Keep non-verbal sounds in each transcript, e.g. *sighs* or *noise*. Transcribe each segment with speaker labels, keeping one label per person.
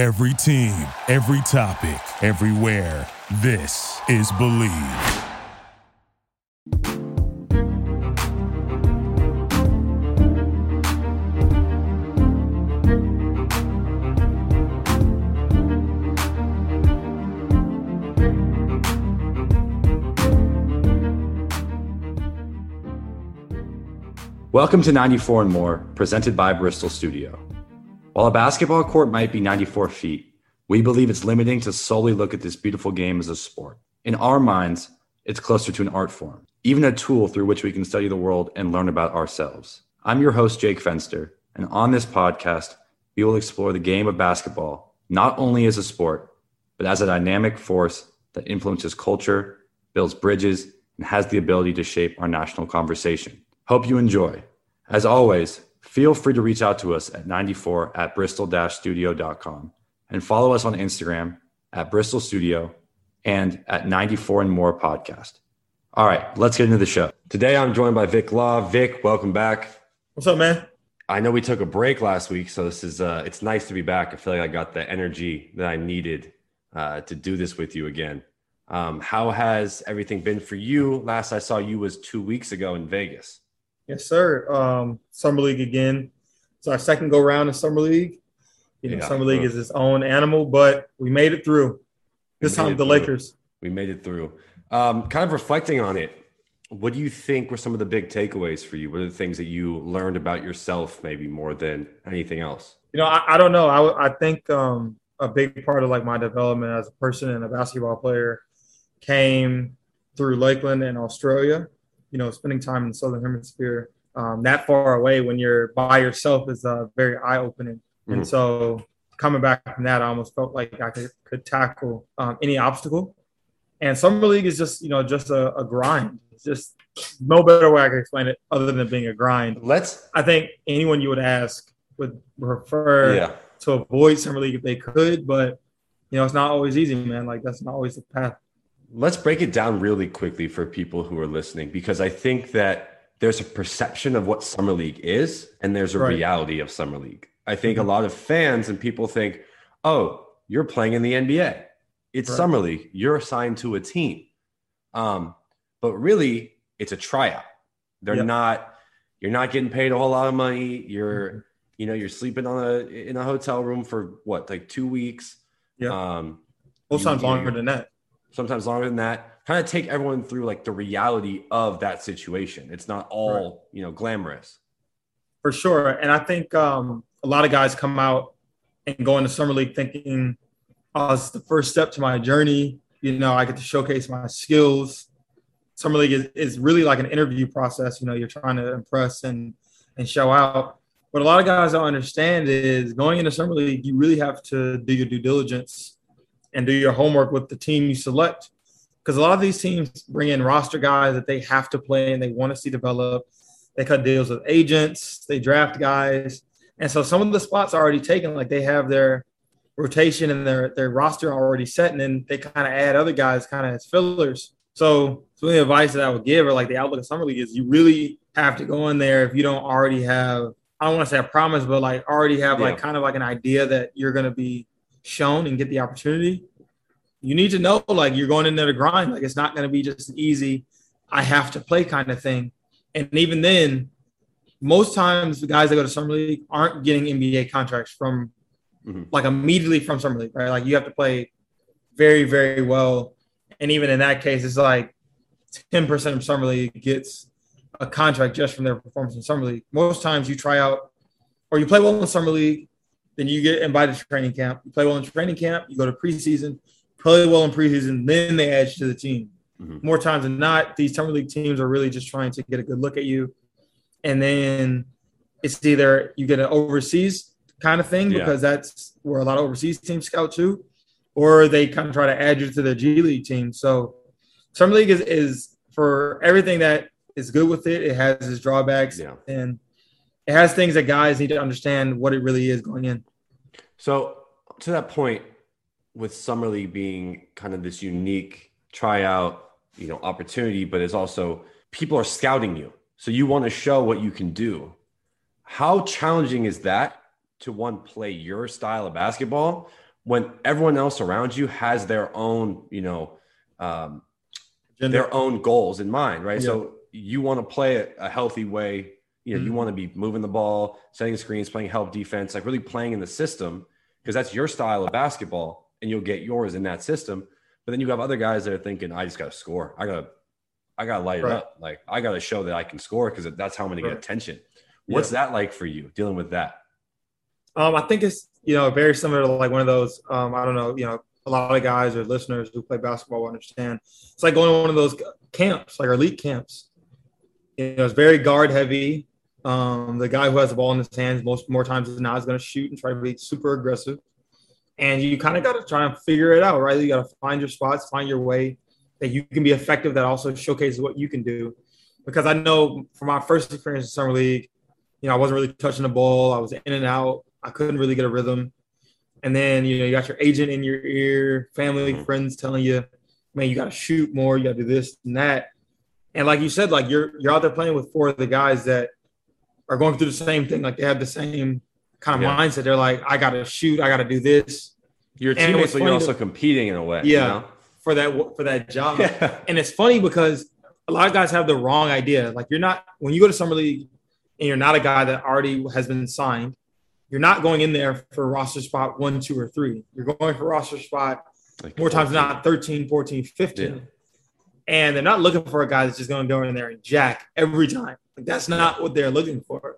Speaker 1: Every team, every topic, everywhere. This is Believe.
Speaker 2: Welcome to 94 and More, presented by Bristol Studio. While a basketball court might be 94 feet, we believe it's limiting to solely look at this beautiful game as a sport. In our minds, it's closer to an art form, even a tool through which we can study the world and learn about ourselves. I'm your host, Jake Fenster, and on this podcast, we will explore the game of basketball not only as a sport, but as a dynamic force that influences culture, builds bridges, and has the ability to shape our national conversation. Hope you enjoy. As always, feel free to reach out to us at 94 at bristol studio.com and follow us on Instagram at Bristol Studio and at 94 and More Podcast. All right, let's get into the show. Today I'm joined by Vic Law. Vic, welcome back.
Speaker 3: What's up, man?
Speaker 2: I know we took a break last week, so this is uh, it's nice to be back. I feel like I got the energy that I needed uh, to do this with you again. Um, how has everything been for you? Last I saw you was two weeks ago in Vegas.
Speaker 3: Yes, sir. Um, Summer League again. It's our second go round in Summer League. You know, yeah, Summer League is its own animal, but we made it through. This time, the through. Lakers.
Speaker 2: We made it through. Um, kind of reflecting on it, what do you think were some of the big takeaways for you? What are the things that you learned about yourself, maybe more than anything else?
Speaker 3: You know, I, I don't know. I, I think um, a big part of like my development as a person and a basketball player came through Lakeland and Australia you know, spending time in the southern hemisphere um, that far away when you're by yourself is uh, very eye opening. Mm-hmm. And so coming back from that, I almost felt like I could, could tackle um, any obstacle. And summer league is just you know just a, a grind. It's just no better way I could explain it other than being a grind.
Speaker 2: Let's.
Speaker 3: I think anyone you would ask would prefer yeah. to avoid summer league if they could, but you know it's not always easy, man. Like that's not always the path
Speaker 2: let's break it down really quickly for people who are listening because I think that there's a perception of what summer league is and there's a right. reality of summer league. I think mm-hmm. a lot of fans and people think, "Oh, you're playing in the NBA. It's right. summer league. You're assigned to a team." Um, but really, it's a tryout. They're yep. not. You're not getting paid a whole lot of money. You're, mm-hmm. you know, you're sleeping on a in a hotel room for what, like two weeks.
Speaker 3: Yeah. Um, times longer than that
Speaker 2: sometimes longer than that. Kind of take everyone through like the reality of that situation. It's not all, right. you know, glamorous.
Speaker 3: For sure. And I think um, a lot of guys come out and go into summer league thinking, oh, it's the first step to my journey. You know, I get to showcase my skills. Summer league is, is really like an interview process. You know, you're trying to impress and and show out. What a lot of guys don't understand is going into summer league, you really have to do your due diligence and do your homework with the team you select. Because a lot of these teams bring in roster guys that they have to play and they want to see develop. They cut deals with agents, they draft guys. And so some of the spots are already taken, like they have their rotation and their, their roster already set, and then they kind of add other guys kind of as fillers. So some of the advice that I would give or like the outlook of summer league is you really have to go in there if you don't already have I don't want to say a promise, but like already have yeah. like kind of like an idea that you're gonna be shown and get the opportunity, you need to know like you're going in there to grind. Like it's not going to be just an easy, I have to play kind of thing. And even then, most times the guys that go to summer league aren't getting NBA contracts from mm-hmm. like immediately from summer league, right? Like you have to play very, very well. And even in that case, it's like 10% of summer league gets a contract just from their performance in summer league. Most times you try out or you play well in summer league then you get invited to training camp. You play well in training camp. You go to preseason, play well in preseason. Then they add you to the team. Mm-hmm. More times than not, these summer league teams are really just trying to get a good look at you, and then it's either you get an overseas kind of thing yeah. because that's where a lot of overseas teams scout too, or they kind of try to add you to the G League team. So summer league is, is for everything that is good with it. It has its drawbacks, yeah. and it has things that guys need to understand what it really is going in.
Speaker 2: So to that point, with summer league being kind of this unique tryout, you know, opportunity, but it's also people are scouting you, so you want to show what you can do. How challenging is that to one play your style of basketball
Speaker 4: when everyone else around you has their own, you know, um, their own goals in mind, right? Yeah. So you want to play a, a healthy way. You know, mm-hmm. you want to be moving the ball, setting screens, playing help defense, like really playing in the system because that's your style of basketball, and you'll get yours in that system. But then you have other guys that are thinking, I just got to score. I got to, I got to light right. it up. Like I got to show that I can score because that's how I'm going right. to get attention. What's yeah. that like for you dealing with that?
Speaker 3: Um, I think it's you know very similar to like one of those. Um, I don't know, you know, a lot of guys or listeners who play basketball will understand. It's like going to one of those camps, like our elite camps. You know, it's very guard heavy. Um, the guy who has the ball in his hands most more times than not is going to shoot and try to be super aggressive. And you kind of got to try and figure it out, right? You got to find your spots, find your way that you can be effective. That also showcases what you can do. Because I know from my first experience in summer league, you know, I wasn't really touching the ball. I was in and out. I couldn't really get a rhythm. And then, you know, you got your agent in your ear, family, friends telling you, man, you got to shoot more, you got to do this and that. And like you said, like you're you're out there playing with four of the guys that are going through the same thing. Like they have the same kind of yeah. mindset. They're like, I got to shoot, I got to do this.
Speaker 4: Your teammates, but you're also to, competing in a way.
Speaker 3: Yeah, you know? for that for that job. Yeah. *laughs* And it's funny because a lot of guys have the wrong idea. Like you're not when you go to summer league and you're not a guy that already has been signed you're not going in there for roster spot one, two, or three. You're going for roster spot like more 14. times than not 13, 14, 15. Yeah. And they're not looking for a guy that's just going to go in there and jack every time. That's not what they're looking for.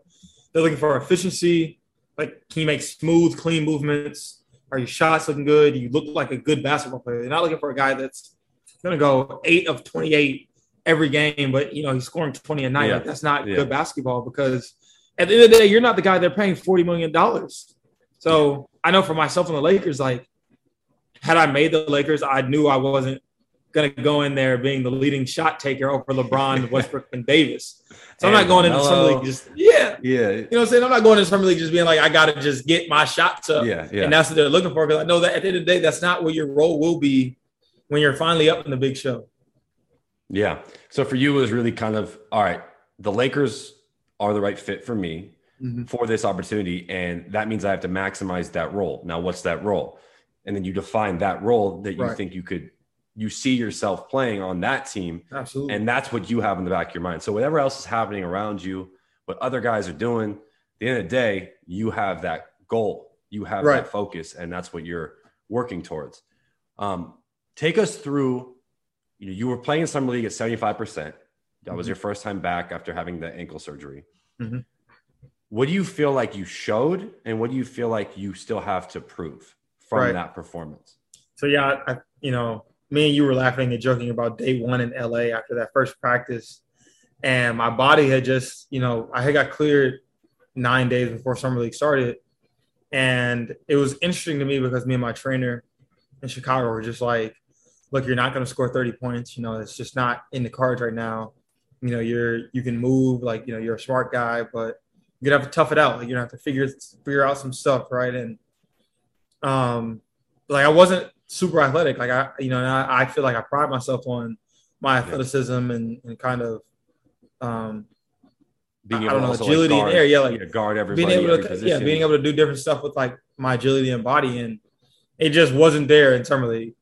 Speaker 3: They're looking for efficiency. Like, can you make smooth, clean movements? Are your shots looking good? Do You look like a good basketball player. They're not looking for a guy that's going to go eight of 28 every game, but you know he's scoring 20 a night. Yeah. Like, that's not yeah. good basketball because at the end of the day, you're not the guy they're paying $40 million. So I know for myself and the Lakers, like, had I made the Lakers, I knew I wasn't going to go in there being the leading shot taker over LeBron, *laughs* Westbrook, and Davis. So I'm not going into summer league just yeah,
Speaker 4: yeah.
Speaker 3: You know what I'm saying? I'm not going into summer league just being like I got to just get my shots up.
Speaker 4: Yeah, yeah.
Speaker 3: And that's what they're looking for. Because I know that at the end of the day, that's not what your role will be when you're finally up in the big show.
Speaker 4: Yeah. So for you, it was really kind of all right. The Lakers are the right fit for me mm-hmm. for this opportunity. And that means I have to maximize that role. Now, what's that role? And then you define that role that you right. think you could, you see yourself playing on that team.
Speaker 3: Absolutely.
Speaker 4: And that's what you have in the back of your mind. So, whatever else is happening around you, what other guys are doing, at the end of the day, you have that goal, you have right. that focus, and that's what you're working towards. Um, take us through, you know, you were playing in summer league at 75%. That was mm-hmm. your first time back after having the ankle surgery. Mm-hmm. What do you feel like you showed, and what do you feel like you still have to prove from right. that performance?
Speaker 3: So yeah, I, you know, me and you were laughing and joking about day one in LA after that first practice, and my body had just, you know, I had got cleared nine days before summer league started, and it was interesting to me because me and my trainer in Chicago were just like, "Look, you're not going to score 30 points. You know, it's just not in the cards right now." you know, you're you can move like you know you're a smart guy, but you're gonna have to tough it out. Like you're gonna have to figure figure out some stuff, right? And um, like I wasn't super athletic. Like I, you know, I, I feel like I pride myself on my athleticism and, and kind of um, being able I don't know, agility like guard, in air. Yeah, like
Speaker 4: guard everybody.
Speaker 3: Being able to, yeah, being able to do different stuff with like my agility and body, and it just wasn't there in summer league.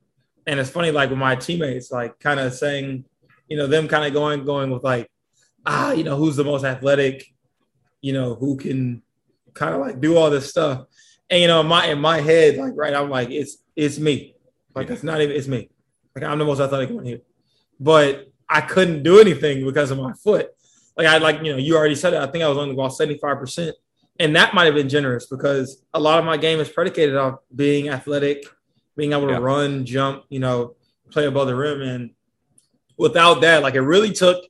Speaker 3: And it's funny, like with my teammates, like kind of saying you know, them kind of going going with like, ah, you know, who's the most athletic, you know, who can kind of like do all this stuff. And you know, in my in my head, like right, I'm like, it's it's me. Like yeah. it's not even it's me. Like I'm the most athletic one here. But I couldn't do anything because of my foot. Like I like, you know, you already said it. I think I was only about 75%. And that might have been generous because a lot of my game is predicated on being athletic, being able to yeah. run, jump, you know, play above the rim. And without that, like it really took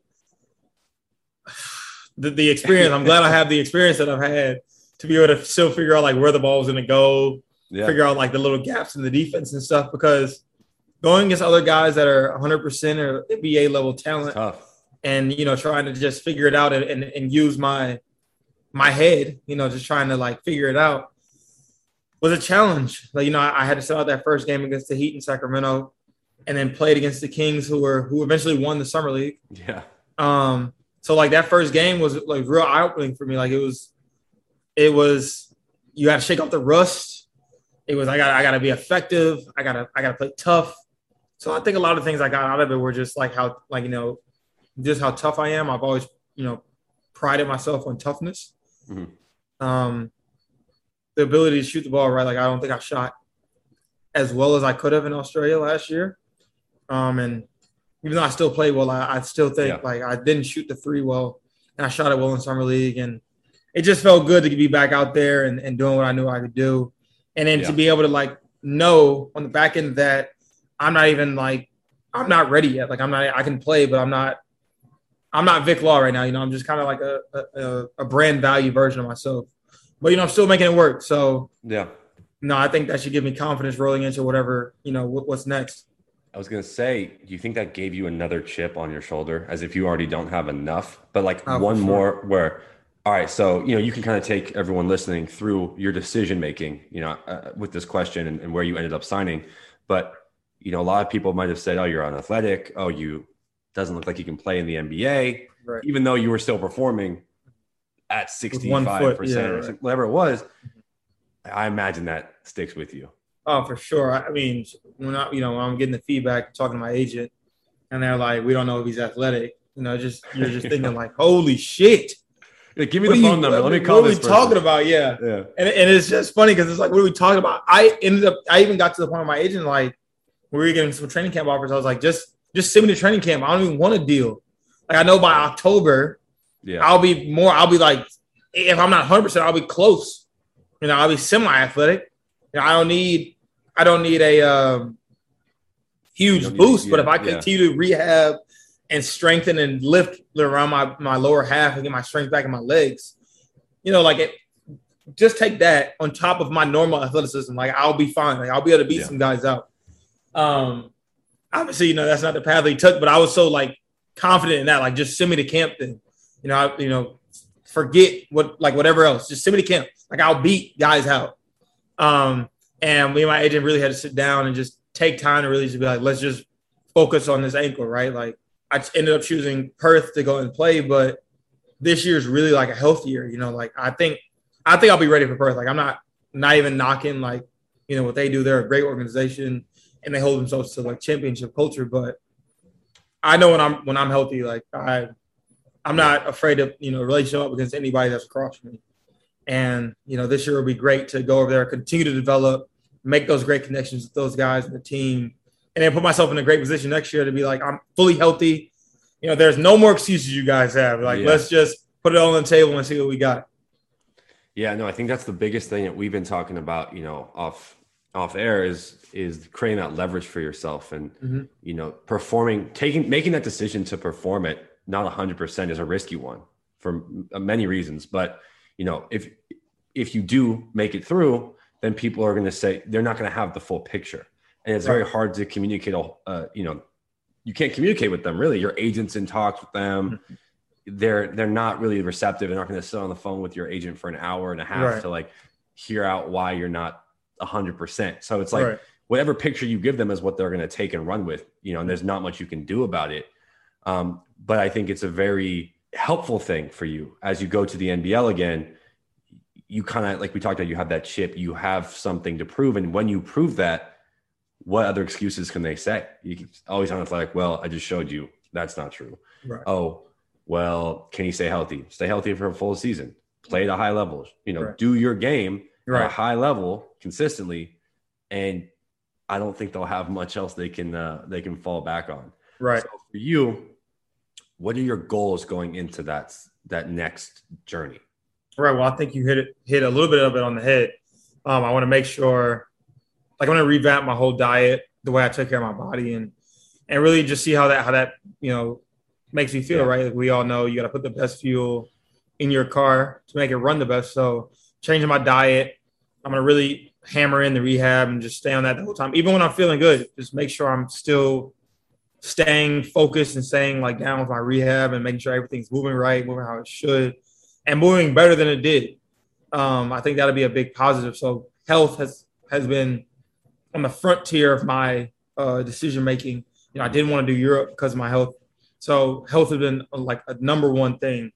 Speaker 3: the, the experience. I'm glad I have the experience that I've had to be able to still figure out like where the ball was going to go, yeah. figure out like the little gaps in the defense and stuff. Because going against other guys that are 100% or NBA level talent, and you know trying to just figure it out and, and, and use my my head, you know, just trying to like figure it out was a challenge. Like you know, I, I had to start out that first game against the Heat in Sacramento and then played against the Kings, who were who eventually won the summer league.
Speaker 4: Yeah.
Speaker 3: Um. So like that first game was like real eye opening for me. Like it was, it was you had to shake off the rust. It was I got I got to be effective. I gotta I gotta play tough. So I think a lot of things I got out of it were just like how like you know just how tough I am. I've always you know prided myself on toughness. Mm-hmm. Um, the ability to shoot the ball right. Like I don't think I shot as well as I could have in Australia last year. Um, and even though I still played well, I, I still think yeah. like I didn't shoot the three well, and I shot it well in summer league, and it just felt good to be back out there and, and doing what I knew I could do, and then yeah. to be able to like know on the back end that I'm not even like I'm not ready yet. Like I'm not I can play, but I'm not I'm not Vic Law right now. You know, I'm just kind of like a, a, a brand value version of myself. But you know, I'm still making it work. So
Speaker 4: yeah,
Speaker 3: no, I think that should give me confidence rolling into whatever you know what's next.
Speaker 4: I was gonna say, do you think that gave you another chip on your shoulder, as if you already don't have enough, but like oh, one sure. more where, all right, so you know you can kind of take everyone listening through your decision making, you know, uh, with this question and, and where you ended up signing, but you know a lot of people might have said, oh, you're unathletic, oh, you doesn't look like you can play in the NBA, right. even though you were still performing at 65 percent or whatever it was. I imagine that sticks with you.
Speaker 3: Oh, for sure. I mean, when I, you know, when I'm getting the feedback, talking to my agent, and they're like, "We don't know if he's athletic." You know, just you're just thinking like, "Holy shit!"
Speaker 4: Yeah, give me what the phone you, number. Let me call.
Speaker 3: What are we talking about? Yeah, yeah. And, and it's just funny because it's like, what are we talking about? I ended up. I even got to the point of my agent like, we were getting some training camp offers. I was like, just just send me to training camp. I don't even want a deal. Like I know by October, yeah, I'll be more. I'll be like, if I'm not 100, percent I'll be close. You know, I'll be semi-athletic. You know, I don't need. I don't need a um, huge boost, need, yeah, but if I continue yeah. to rehab and strengthen and lift around my my lower half and get my strength back in my legs, you know, like it. Just take that on top of my normal athleticism. Like I'll be fine. Like I'll be able to beat yeah. some guys out. Um, obviously, you know, that's not the path he took, but I was so like confident in that. Like, just send me to camp then. You know, I, you know, forget what like whatever else. Just send me to camp. Like I'll beat guys out. Um, and me and my agent really had to sit down and just take time to really just be like, let's just focus on this ankle, right? Like I ended up choosing Perth to go and play, but this year is really like a healthy year. You know, like I think I think I'll be ready for Perth. Like I'm not not even knocking like you know what they do. They're a great organization and they hold themselves to like championship culture. But I know when I'm when I'm healthy, like I I'm not afraid to you know really show up against anybody that's across me. And you know this year will be great to go over there, continue to develop, make those great connections with those guys and the team, and then put myself in a great position next year to be like I'm fully healthy. You know, there's no more excuses you guys have. Like yeah. let's just put it all on the table and see what we got.
Speaker 4: Yeah, no, I think that's the biggest thing that we've been talking about. You know, off off air is is creating that leverage for yourself and mm-hmm. you know performing taking making that decision to perform it not 100% is a risky one for many reasons but you know if if you do make it through then people are going to say they're not going to have the full picture and it's right. very hard to communicate uh, you know you can't communicate with them really your agents in talks with them mm-hmm. they're they're not really receptive and aren't going to sit on the phone with your agent for an hour and a half right. to like hear out why you're not 100% so it's like right whatever picture you give them is what they're going to take and run with, you know, and there's not much you can do about it. Um, but I think it's a very helpful thing for you as you go to the NBL again. You kind of, like we talked about, you have that chip, you have something to prove. And when you prove that, what other excuses can they say? You can always sound like, well, I just showed you that's not true. Right. Oh, well, can you stay healthy? Stay healthy for a full season. Play at a high level. You know, right. do your game right. at a high level consistently, and I don't think they'll have much else they can uh, they can fall back on.
Speaker 3: Right.
Speaker 4: So for you, what are your goals going into that that next journey?
Speaker 3: Right. Well, I think you hit it hit a little bit of it on the head. Um, I want to make sure, like, I'm gonna revamp my whole diet, the way I take care of my body, and and really just see how that how that you know makes me feel. Yeah. Right. Like we all know, you got to put the best fuel in your car to make it run the best. So changing my diet, I'm gonna really hammer in the rehab and just stay on that the whole time. Even when I'm feeling good, just make sure I'm still staying focused and staying like down with my rehab and making sure everything's moving right, moving how it should, and moving better than it did. Um, I think that'll be a big positive. So health has has been on the frontier of my uh, decision making. You know, I didn't want to do Europe because of my health. So health has been like a number one thing.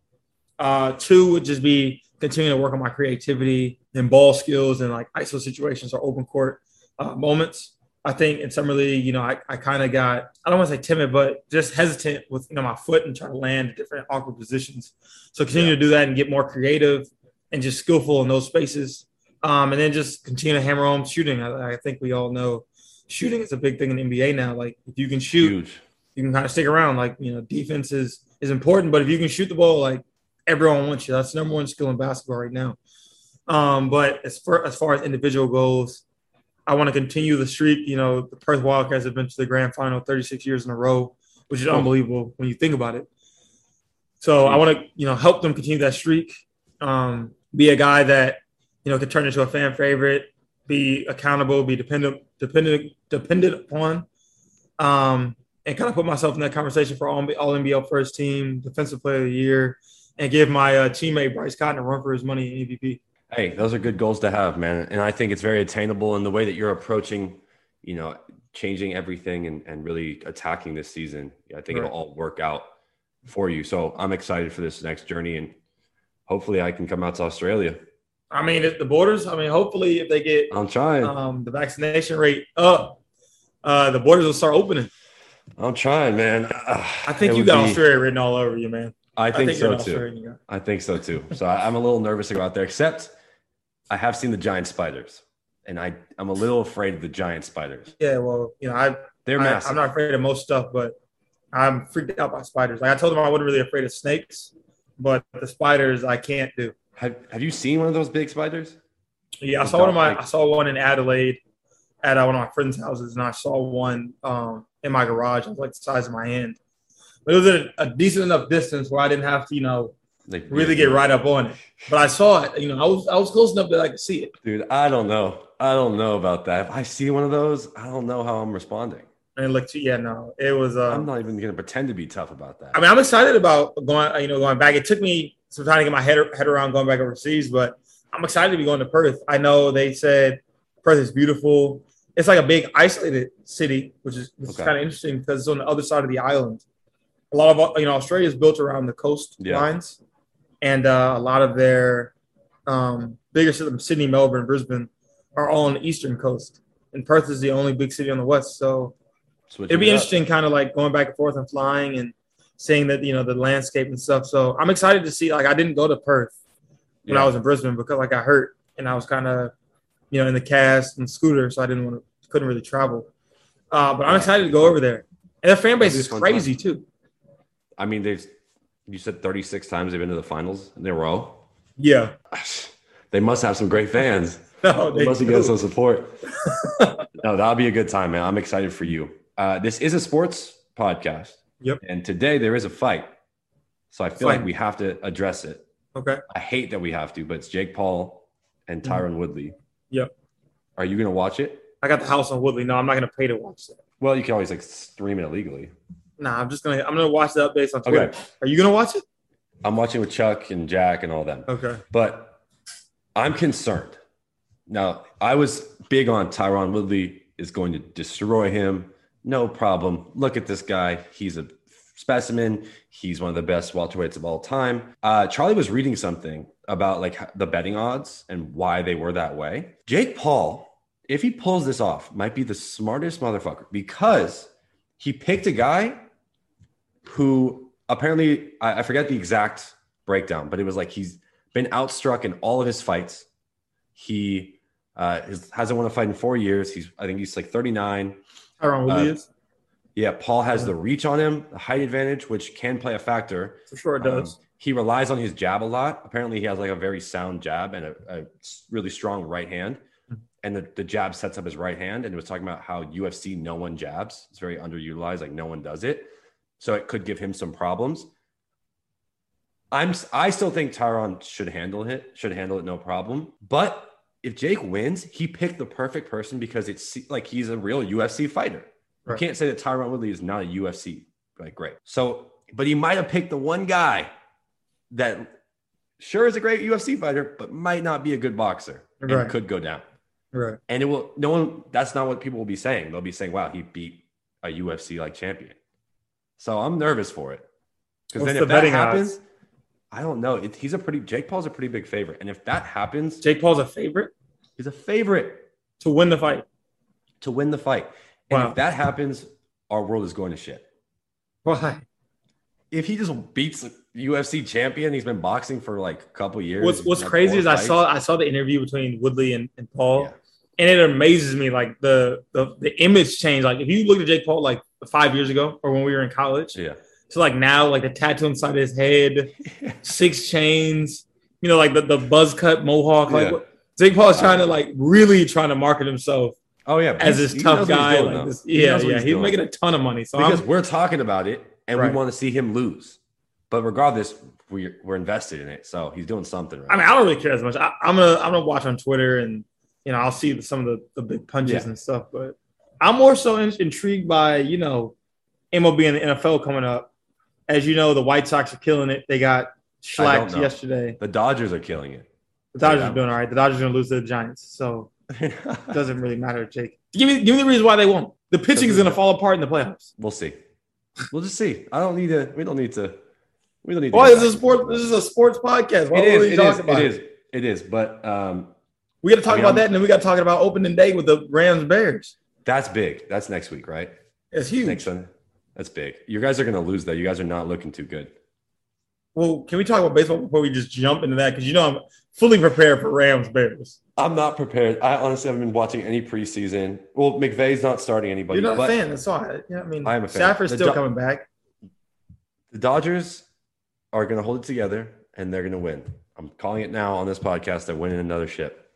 Speaker 3: Uh, two would just be continuing to work on my creativity and ball skills and like ISO situations or open court uh, moments. I think in summer league, you know, I, I kind of got, I don't want to say timid, but just hesitant with, you know, my foot and trying to land different awkward positions. So continue yeah. to do that and get more creative and just skillful in those spaces. Um, and then just continue to hammer home shooting. I, I, think we all know shooting is a big thing in the NBA now. Like if you can shoot, Huge. you can kind of stick around. Like, you know, defense is, is important, but if you can shoot the ball, like everyone wants you. That's the number one skill in basketball right now. Um, but as far, as far as individual goals, I want to continue the streak. You know, the Perth Wildcats have been to the grand final 36 years in a row, which is unbelievable when you think about it. So I want to, you know, help them continue that streak. Um, be a guy that, you know, can turn into a fan favorite, be accountable, be dependent, dependent, dependent upon, um, and kind of put myself in that conversation for all, all NBL first team, defensive player of the year, and give my uh, teammate Bryce Cotton a run for his money in MVP.
Speaker 4: Hey, those are good goals to have, man. And I think it's very attainable in the way that you're approaching, you know, changing everything and, and really attacking this season. I think right. it'll all work out for you. So I'm excited for this next journey and hopefully I can come out to Australia.
Speaker 3: I mean, the borders, I mean, hopefully if they get
Speaker 4: I'm trying
Speaker 3: um, the vaccination rate up, uh, the borders will start opening.
Speaker 4: I'm trying, man.
Speaker 3: I think you got be... Australia written all over you, man.
Speaker 4: I think, I think so too. I think so too. So I, I'm a little nervous to go out there, except I have seen the giant spiders, and I I'm a little afraid of the giant spiders.
Speaker 3: Yeah, well, you know, I
Speaker 4: they're I, massive.
Speaker 3: I'm not afraid of most stuff, but I'm freaked out by spiders. Like I told them, I wasn't really afraid of snakes, but the spiders I can't do.
Speaker 4: Have Have you seen one of those big spiders?
Speaker 3: Yeah, I saw one of my. I saw one in Adelaide at uh, one of my friends' houses, and I saw one um, in my garage. It was like the size of my hand, but it was at a decent enough distance where I didn't have to, you know, like really get right up on it. But I saw it. You know, I was I was close enough that I could see it.
Speaker 4: Dude, I don't know. I don't know about that. If I see one of those, I don't know how I'm responding.
Speaker 3: And look, yeah, no, it was. Uh,
Speaker 4: I'm not even gonna pretend to be tough about that.
Speaker 3: I mean, I'm excited about going. You know, going back. It took me some time to get my head head around going back overseas, but I'm excited to be going to Perth. I know they said Perth is beautiful. It's like a big isolated city, which is, which okay. is kind of interesting because it's on the other side of the island. A lot of you know Australia is built around the coast yeah. lines, and uh, a lot of their um, bigger cities, Sydney, Melbourne, Brisbane, are all on the eastern coast, and Perth is the only big city on the west. So Switching it'd be interesting, kind of like going back and forth and flying and seeing that you know the landscape and stuff. So I'm excited to see. Like I didn't go to Perth when yeah. I was in Brisbane because like I hurt and I was kind of you know in the cast and scooter, so I didn't want to couldn't really travel. Uh, but I'm excited to go over there, and the fan base is crazy too.
Speaker 4: I mean, they've you said 36 times they've been to the finals in a row.
Speaker 3: Yeah. *sighs*
Speaker 4: They must have some great fans. *laughs* no, they, they must get some support. *laughs* no, that'll be a good time, man. I'm excited for you. Uh, this is a sports podcast.
Speaker 3: Yep.
Speaker 4: And today there is a fight. So I feel fight. like we have to address it.
Speaker 3: Okay.
Speaker 4: I hate that we have to, but it's Jake Paul and mm-hmm. Tyron mm-hmm. Woodley.
Speaker 3: Yep.
Speaker 4: Are you going to watch it?
Speaker 3: I got the house on Woodley. No, I'm not going to pay to watch it.
Speaker 4: Well, you can always like stream it illegally.
Speaker 3: Nah, I'm just gonna I'm gonna watch the updates on Twitter. Okay. Are you gonna watch it?
Speaker 4: I'm watching with Chuck and Jack and all them.
Speaker 3: Okay.
Speaker 4: But I'm concerned. Now, I was big on Tyron Woodley is going to destroy him. No problem. Look at this guy. He's a specimen. He's one of the best welterweights of all time. Uh, Charlie was reading something about like the betting odds and why they were that way. Jake Paul, if he pulls this off, might be the smartest motherfucker because he picked a guy who apparently I, I forget the exact breakdown, but it was like he's been outstruck in all of his fights. He uh, is, hasn't won a fight in four years. He's I think he's like 39.
Speaker 3: Tyron Woodley uh.
Speaker 4: Yeah, Paul has yeah. the reach on him, the height advantage, which can play a factor.
Speaker 3: For sure, it does. Um,
Speaker 4: he relies on his jab a lot. Apparently, he has like a very sound jab and a, a really strong right hand. Hmm. And the, the jab sets up his right hand. And it was talking about how UFC no one jabs. It's very underutilized, like no one does it so it could give him some problems. I'm I still think Tyron should handle it, should handle it no problem. But if Jake wins, he picked the perfect person because it's like he's a real UFC fighter. Right. You can't say that Tyron Woodley is not a UFC like great. So, but he might have picked the one guy that sure is a great UFC fighter, but might not be a good boxer and right. could go down.
Speaker 3: Right.
Speaker 4: And it will no one that's not what people will be saying. They'll be saying, wow, he beat a UFC like champion. So I'm nervous for it. Because then if the that happens, odds? I don't know. It, he's a pretty Jake Paul's a pretty big favorite, and if that happens,
Speaker 3: Jake Paul's a favorite
Speaker 4: he's a favorite
Speaker 3: to win the fight.
Speaker 4: to win the fight. And
Speaker 3: Wow.
Speaker 4: if that happens, our world is going to shit.
Speaker 3: Why?
Speaker 4: If he just beats UFC champion, he's been boxing for like a couple years.
Speaker 3: What's What's crazy is I saw I saw the interview between Woodley and, and Paul,
Speaker 4: Yeah.
Speaker 3: and it amazes me like the, the the image change. Like if you look at Jake Paul like five years ago or when we were in college,
Speaker 4: Yeah.
Speaker 3: So like now like the tattoo inside his head, six chains, you know, like the, the buzz cut mohawk. Like
Speaker 4: Yeah.
Speaker 3: Jake Paul is trying to like really trying to market himself
Speaker 4: Oh yeah,
Speaker 3: as
Speaker 4: he's-
Speaker 3: this
Speaker 4: he
Speaker 3: tough
Speaker 4: he's
Speaker 3: guy.
Speaker 4: doing,
Speaker 3: Like this,
Speaker 4: He
Speaker 3: yeah,
Speaker 4: knows
Speaker 3: yeah, he's,
Speaker 4: doing.
Speaker 3: making a ton of money. So
Speaker 4: because
Speaker 3: I'm,
Speaker 4: we're talking about it and
Speaker 3: Right.
Speaker 4: we want to see him lose. But regardless, we're we're invested in it, so he's doing something right.
Speaker 3: I mean, I don't really care as much. I, I'm gonna I'm gonna watch on Twitter and you know I'll see some of the, the big punches
Speaker 4: Yeah.
Speaker 3: and stuff. But I'm more so in, intrigued by you know MLB and the NFL coming up. As you know, the White Sox are killing it. They got
Speaker 4: I don't
Speaker 3: shellacked
Speaker 4: know.
Speaker 3: yesterday.
Speaker 4: the Dodgers are killing it.
Speaker 3: The Dodgers
Speaker 4: Yeah.
Speaker 3: are doing all right. The Dodgers are gonna lose to the Giants, so it *laughs* doesn't really matter, Jake. Give me give me the reason why they won't. The pitching is gonna fall apart in the playoffs.
Speaker 4: we'll see. We'll just see. I don't need to. We don't need to. We don't need.
Speaker 3: Why is this sport? This is a sports podcast. Why
Speaker 4: It
Speaker 3: would
Speaker 4: is.
Speaker 3: we
Speaker 4: It
Speaker 3: talk
Speaker 4: is.
Speaker 3: about
Speaker 4: It is. It is. But um,
Speaker 3: We got to talk
Speaker 4: I mean,
Speaker 3: about
Speaker 4: I'm-
Speaker 3: that, and then we got to talk about opening day with the Rams Bears.
Speaker 4: that's big. That's next week, right?
Speaker 3: It's huge.
Speaker 4: Next Sunday. That's big. You guys are going to lose though. You guys are not looking too good.
Speaker 3: Well, can we talk about baseball before we just jump into that? Because you know I'm fully prepared for Rams Bears.
Speaker 4: I'm not prepared. I honestly haven't been watching any preseason. Well, McVay's not starting anybody.
Speaker 3: You're not a fan. That's all right. I mean,
Speaker 4: I am a fan.
Speaker 3: Stafford's
Speaker 4: The
Speaker 3: still
Speaker 4: Do-
Speaker 3: coming back.
Speaker 4: The Dodgers are going to hold it together and they're going to win. I'm calling it now on this podcast. They're winning another ship.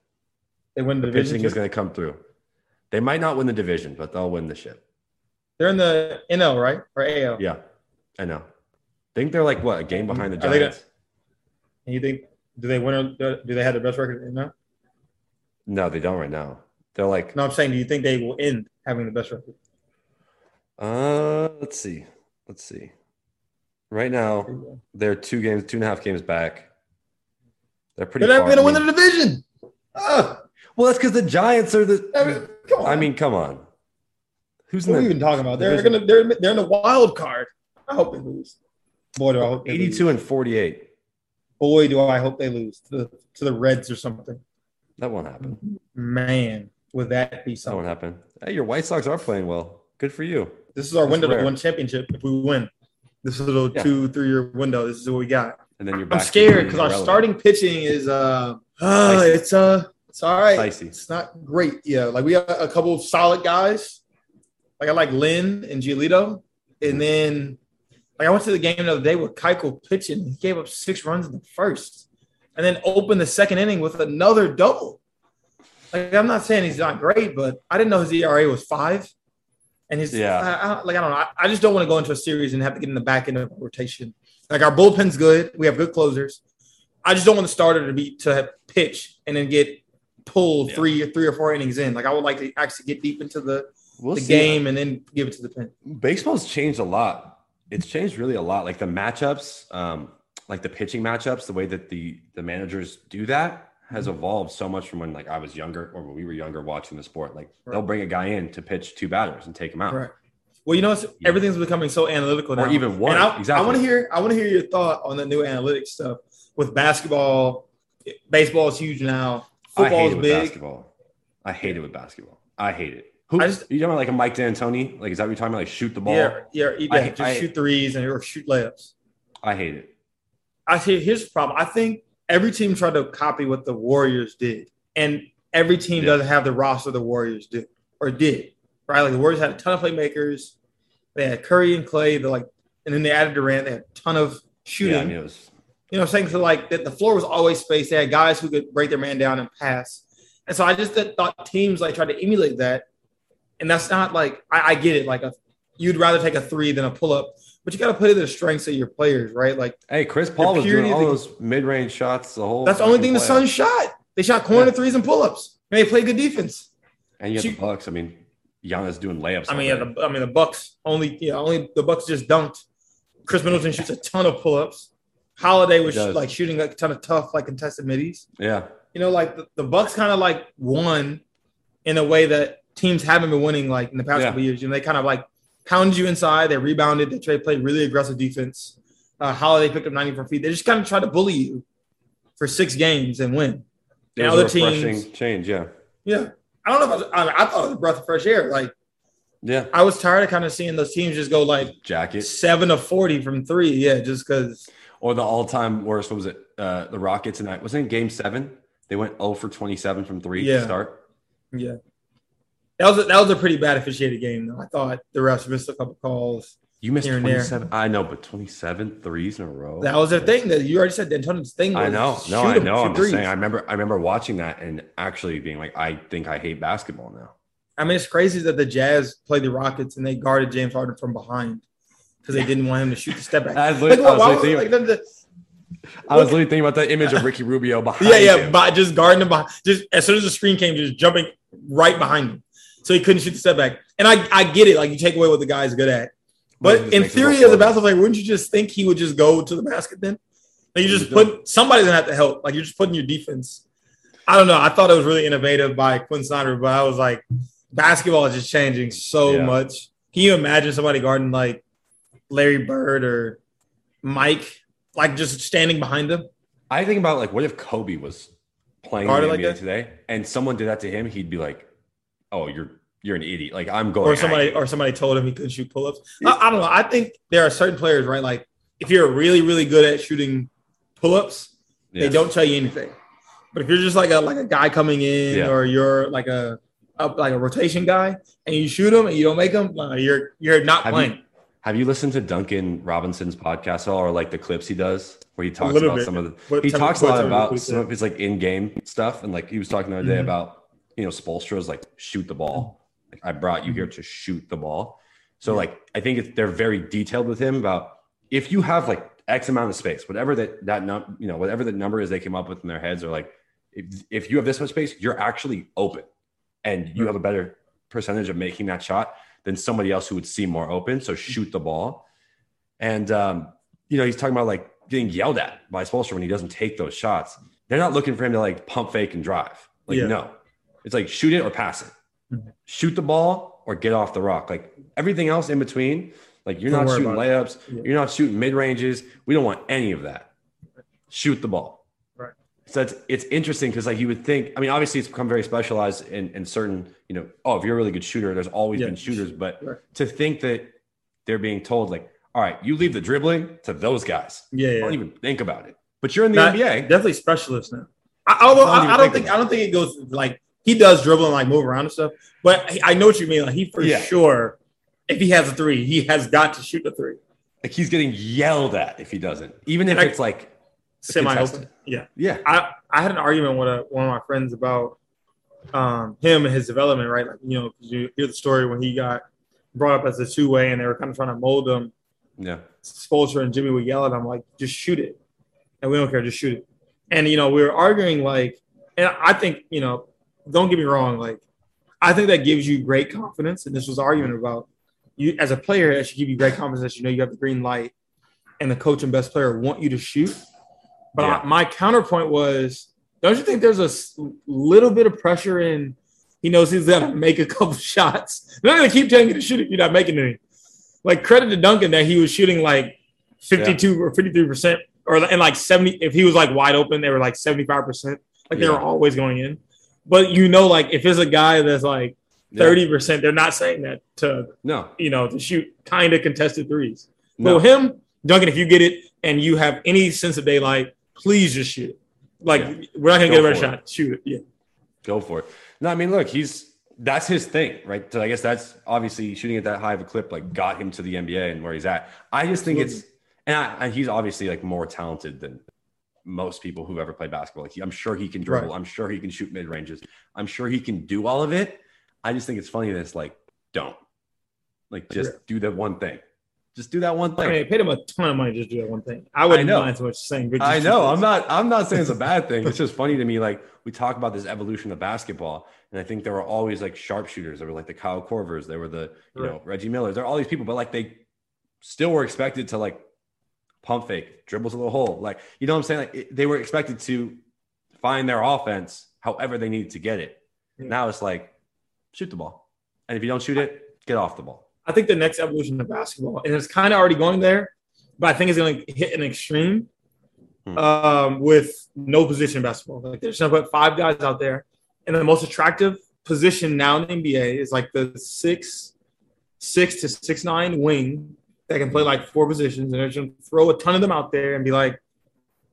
Speaker 3: They win the
Speaker 4: The
Speaker 3: division.
Speaker 4: pitching is going to come through. They might not win the division, but they'll win the ship.
Speaker 3: They're in the NL, right? Or AL?
Speaker 4: Yeah, I know. think they're like what a game behind the
Speaker 3: Are they gonna-
Speaker 4: Giants.
Speaker 3: And you think do they win? Or do they have the best record in that?
Speaker 4: No, they don't right now. They're like,
Speaker 3: No, I'm saying, do you think they will end having the best record?
Speaker 4: uh, let's see, let's see. Right now, they're two games, two and a half games back. They're pretty.
Speaker 3: They're not going to win the division. Ah,
Speaker 4: Well, that's because the Giants are
Speaker 3: I mean,
Speaker 4: the.
Speaker 3: come on.
Speaker 4: I mean, come on. Who's in
Speaker 3: what are we even talking about? They're gonna they're they're in the wild card. I hope they lose. Boy, do I hope they lose.
Speaker 4: 82 and 48?
Speaker 3: Boy, do I hope they lose to the to the Reds or something.
Speaker 4: That won't happen.
Speaker 3: Man, would that be something?
Speaker 4: That won't happen. Hey, your White Sox are playing well. Good for you.
Speaker 3: This is our
Speaker 4: That's
Speaker 3: window
Speaker 4: rare.
Speaker 3: to win championship if we win. This is a little
Speaker 4: Yeah.
Speaker 3: two, three year window. This is what we got.
Speaker 4: And then you're back.
Speaker 3: I'm scared because our starting pitching is uh, uh it's uh it's all right.
Speaker 4: Dicey.
Speaker 3: It's not great. Yeah, like we have a couple of solid guys. Like I like Lynn and Giolito. And mm-hmm. then like I went to the game the other day with Keuchel pitching. He gave up six runs in the first. And then opened the second inning with another double. Like I'm not saying he's not great, but I didn't know his ERA was five. And his
Speaker 4: Yeah.
Speaker 3: I, I, like I don't know. I, I just don't want to go into a series and have to get in the back end of a rotation. Like our bullpen's good. We have good closers. I just don't want the starter to be to pitch and then get pulled
Speaker 4: Yeah.
Speaker 3: three three or four innings in. Like I would like to actually get deep into the,
Speaker 4: We'll
Speaker 3: the
Speaker 4: see.
Speaker 3: game and then give it to the pen.
Speaker 4: Baseball's changed a lot. It's changed really a lot. Like the matchups, um, like the pitching matchups, the way that the the managers do that has
Speaker 3: Mm-hmm.
Speaker 4: evolved so much from when like I was younger or when we were younger watching the sport. Like they'll bring a guy in to pitch two batters and take him out.
Speaker 3: Right. Well, you know, it's,
Speaker 4: Yeah.
Speaker 3: everything's becoming so analytical now.
Speaker 4: Or even one.
Speaker 3: And I,
Speaker 4: exactly.
Speaker 3: I want to hear. I want to hear your thought on the new analytics stuff with basketball. Baseball is huge now.
Speaker 4: I hate
Speaker 3: is
Speaker 4: it with
Speaker 3: big.
Speaker 4: basketball. I hate it with basketball. I hate it. Who
Speaker 3: I just-
Speaker 4: you talking about like a Mike D'Antoni? Like is that what you're talking about? Like shoot the ball?
Speaker 3: Yeah, yeah, yeah.
Speaker 4: I-
Speaker 3: just
Speaker 4: I-
Speaker 3: shoot threes and or shoot layups.
Speaker 4: I hate it.
Speaker 3: I see. Here's the problem. I think every team tried to copy what the Warriors did, and every team
Speaker 4: Yeah.
Speaker 3: doesn't have the roster the Warriors did or did. Right? Like the Warriors had a ton of playmakers. They had Curry and Clay. They're like, and then they added Durant. They had a ton of shooting.
Speaker 4: Yeah, was
Speaker 3: You know, what I'm saying so like that the floor was always spaced. They had guys who could break their man down and pass. And so I just thought teams like tried to emulate that. And that's not like I, I get it. Like a you'd rather take a three than a pull up, but you got to put in the strengths of your players, right? Like
Speaker 4: Hey, Chris Paul was doing all
Speaker 3: the-
Speaker 4: those mid-range shots the whole
Speaker 3: that's the only thing the. Suns shot. They shot corner
Speaker 4: Yeah.
Speaker 3: threes and pull ups. They played good defense.
Speaker 4: And you have the Bucks. I mean, Giannis doing layups.
Speaker 3: I mean, yeah, the, I mean the Bucks only yeah only the Bucks just dunked. Khris Middleton shoots a ton of pull ups. Holiday was like shooting a ton of tough like contested middies.
Speaker 4: yeah.
Speaker 3: you know, like the, the Bucks kind of like won in a way that teams haven't been winning like in the past
Speaker 4: Yeah.
Speaker 3: couple years. You know, they kind of like pounded you inside, they rebounded, they tried- played really aggressive defense. uh, Holiday picked up 94 feet. They just kind of try to bully you for six games and win.
Speaker 4: And other teams change, yeah,
Speaker 3: yeah. I don't know if I, was, I, I thought it was a breath of fresh air. Like,
Speaker 4: yeah,
Speaker 3: I was tired of kind of seeing those teams just go like
Speaker 4: jacket
Speaker 3: seven of 40 from three. Yeah, just because.
Speaker 4: Or the all-time worst. What was it? Uh, the Rockets tonight wasn't it Game Seven. They went 0 for 27 from three yeah. to start.
Speaker 3: Yeah. That was a, that was a pretty bad officiated game though. I thought the refs missed a couple calls.
Speaker 4: You missed 27. I know, but 27 threes in a row.
Speaker 3: That was their thing. That you already said D'Antoni's thing.
Speaker 4: I know. No, I know. I'm just saying. I remember. I remember watching that and actually being like, I think I hate basketball now.
Speaker 3: I mean, it's crazy that the Jazz played the Rockets and they guarded James Harden from behind because they didn't want him to shoot the step back. *laughs* I was, like,
Speaker 4: I was, thinking, like, the, the, I was literally thinking about that image of *laughs* Ricky Rubio behind.
Speaker 3: Yeah, yeah, by just guarding him behind. Just as soon as the screen came, just jumping right behind him, so he couldn't shoot the step back. And I, I get it. Like you take away what the guy's good at. But in theory, as a basketball player, wouldn't you just think he would just go to the basket then? Like you just put somebody's gonna have to help. Like you're just putting your defense. I don't know. I thought it was really innovative by Quin Snyder, but I was like, basketball is just changing so yeah. much. Can you imagine somebody guarding like Larry Bird or Mike, like just standing behind them?
Speaker 4: I think about like, what if Kobe was playing in the like NBA today, and someone did that to him? He'd be like, "Oh, you're you're an idiot. Like I'm going.
Speaker 3: Or somebody, or somebody told him he couldn't shoot pull-ups. Yeah. I, I, don't know. I think there are certain players, right? Like if you're really, really good at shooting pull-ups, yeah. they don't tell you anything. But if you're just like a like a guy coming in, yeah. or you're like a, a, like a rotation guy, and you shoot them and you don't make them, uh, you're you're not
Speaker 4: have
Speaker 3: playing.
Speaker 4: You, have you listened to Duncan Robinson's podcast or like the clips he does where he talks about bit. some of the what, he talks a lot about some of his like in-game stuff and like he was talking the other day mm-hmm. about you know Spoelstra's like shoot the ball like, I brought you here mm-hmm. to shoot the ball. So like I think it's, they're very detailed with him about if you have like X amount of space, whatever that that num you know whatever the number is they came up with in their heads, or like if, if you have this much space, you're actually open, and you have a better percentage of making that shot than somebody else who would seem more open. So shoot the ball, and um, you know he's talking about like getting yelled at by Spoelstra when he doesn't take those shots. They're not looking for him to like pump fake and drive. Like yeah. no, it's like shoot it or pass it shoot the ball or get off the rock. Like everything else in between, like you're Don't not shooting layups, yeah. you're not shooting mid ranges. We don't want any of that. Shoot the ball.
Speaker 3: Right.
Speaker 4: So it's it's interesting because like you would think. I mean, obviously it's become very specialized in in certain. You know, oh, if you're a really good shooter, there's always yeah. been shooters. But right. to think that they're being told like, all right, you leave the dribbling to those guys.
Speaker 3: Yeah, yeah.
Speaker 4: Don't even think about it. But you're in the not, NBA.
Speaker 3: Definitely specialists now. I, although I, I, don't think I don't think it goes like he does dribble and like move around and stuff. But I know what you mean. Like he for yeah. sure, if he has a three, he has got to shoot a three.
Speaker 4: Like he's getting yelled at if he doesn't, even if I, it's like
Speaker 3: semi open. Yeah,
Speaker 4: yeah.
Speaker 3: I I had an argument with a, one of my friends about um, him and his development. Right, like you know, you hear the story when he got brought up as a two way, and they were kind of trying to mold him.
Speaker 4: Yeah,
Speaker 3: Spoelstra and Jimmy would yell at him like, "Just shoot it," and we don't care, just shoot it. And you know, we were arguing like, and I think you know don't get me wrong. Like, I think that gives you great confidence. And this was argument about you as a player. It should give you great confidence that you know you have the green light, and the coach and best player want you to shoot. But yeah. I, my counterpoint was, don't you think there's a little bit of pressure in? He knows he's got to *laughs* make a couple *laughs* shots. They're not going to keep telling you to shoot if you're not making any. Like credit to Duncan that he was shooting like 52 yeah. or 53 percent, or and like 70. If he was like wide open, they were like 75 percent. Like they were always going in. But you know, like if it's a guy that's like thirty yeah. percent, they're not saying that to
Speaker 4: no,
Speaker 3: you know, to shoot kind of contested threes. No. But him, Duncan, if you get it and you have any sense of daylight, please just shoot it. Like yeah. we're not gonna Go get a better shot. It. Shoot it. Yeah.
Speaker 4: Go for it. No, I mean, look, he's that's his thing, right? So I guess that's obviously shooting at that high of a clip, like got him to the NBA and where he's at. I just think Absolutely. it's and, I, and he's obviously like more talented than most people who've ever played basketball. Like he, I'm sure he can dribble. Right. I'm sure he can shoot mid ranges. I'm sure he can do all of it. I just think it's funny that it's like, don't like just yeah. do the one thing. Just do that one thing. I
Speaker 3: mean, I paid him a ton of money just to do that one thing. I wouldn't I mind so much saying.
Speaker 4: I know. I'm not. I'm not saying it's a bad thing. it's just funny to me. Like we talk about this evolution of basketball, and I think there were always like sharpshooters. There were like the Kyle Korvers. There were the you right. know Reggie Millers. There are all these people, but like they still were expected to like pump fake, dribbles a little hole. Like, you know what I'm saying? Like it, they were expected to find their offense however they needed to get it. Yeah. Now it's like shoot the ball. And if you don't shoot it, get off the ball.
Speaker 3: I think the next evolution of basketball, and it's kind of already going there, but I think it's going to hit an extreme hmm. um, with no position basketball. Like there's going to put five guys out there, and the most attractive position now in the NBA is like the six, six to six nine wing that can play like four positions, and they're going to throw a ton of them out there and be like,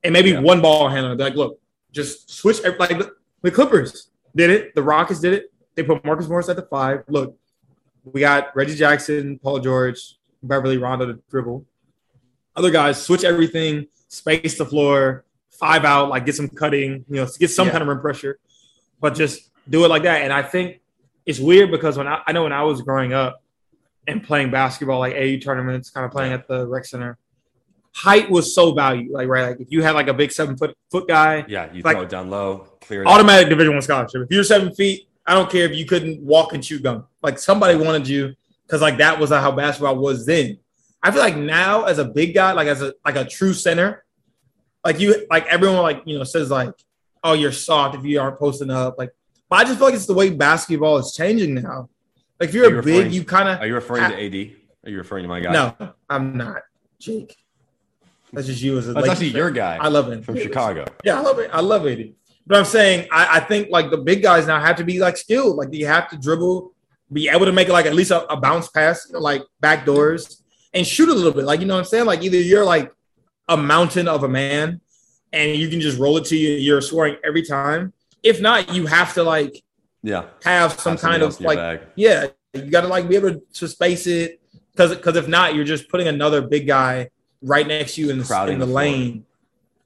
Speaker 3: and maybe yeah. one ball handler. Be like, look, just switch. Like the Clippers did it, the Rockets did it. They put Marcus Morris at the five. Look, we got Reggie Jackson, Paul George, Beverley Rondo to dribble. Other guys switch everything, space the floor, five out, like get some cutting, you know, get some yeah. kind of rim pressure, but just do it like that. And I think it's weird because when I, I know when I was growing up and playing basketball, like AU tournaments, kind of playing at the rec center, height was so valued. Like right, like if you had like a big seven foot foot guy,
Speaker 4: yeah, you
Speaker 3: like,
Speaker 4: throw it down low, clear
Speaker 3: automatic Division One scholarship. If you're seven feet, I don't care if you couldn't walk and shoot gun. Like somebody wanted you because like that was how basketball was then. I feel like now as a big guy, like as a like a true center, like you like everyone like you know says like, oh you're soft if you aren't posting up. Like, but I just feel like it's the way basketball is changing now. Like if you're you a big, you kind of
Speaker 4: are you referring to AD? Are you referring to my guy?
Speaker 3: No, I'm not. Jake. That's just you as a.
Speaker 4: That's actually your guy.
Speaker 3: I love it
Speaker 4: from Chicago.
Speaker 3: Yeah, I love it. I love it. But I'm saying I, I, think like the big guys now have to be like skilled. Like you have to dribble, be able to make like at least a, a bounce pass, you know, like back doors, and shoot a little bit. Like you know what I'm saying? Like either you're like a mountain of a man, and you can just roll it to you. You're scoring every time. If not, you have to like
Speaker 4: yeah
Speaker 3: have some have kind of like bag. yeah you got to like be able to space it because because if not, you're just putting another big guy right next to you in, the, in the, the lane.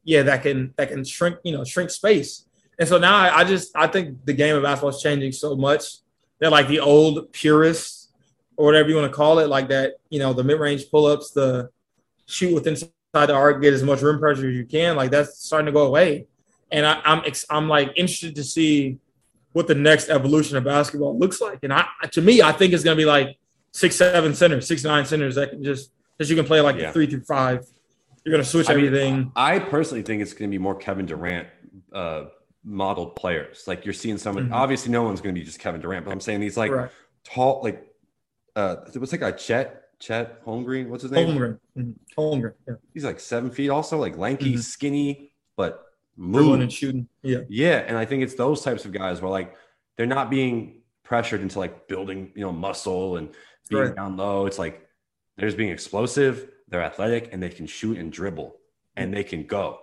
Speaker 3: Yeah, that can that can shrink you know shrink space. And so now I, I just I think the game of basketball is changing so much that like the old purists or whatever you want to call it, like that, you know, the mid range pull ups, the shoot with inside the arc, get as much rim pressure as you can, like that's starting to go away. And I, I'm I'm like interested to see what the next evolution of basketball looks like. And I to me, I think it's gonna be like six, seven centers, six, nine centers that can just that you can play like yeah. three through five. You're gonna switch I everything. Mean,
Speaker 4: I personally think it's gonna be more Kevin Durant uh, modeled players. Like you're seeing someone. Mm-hmm. Obviously, no one's going to be just Kevin Durant, but I'm saying these like right. tall, like uh, what's that guy? Chet Chet Holmgren. What's his name?
Speaker 3: Holmgren. Mm-hmm. Holmgren. Yeah.
Speaker 4: He's like seven feet, also like lanky, mm-hmm. skinny, but
Speaker 3: moving and shooting. Yeah.
Speaker 4: Yeah, and I think it's those types of guys where like they're not being pressured into like building, you know, muscle and being right. down low. It's like they're just being explosive. They're athletic and they can shoot and dribble and they can go.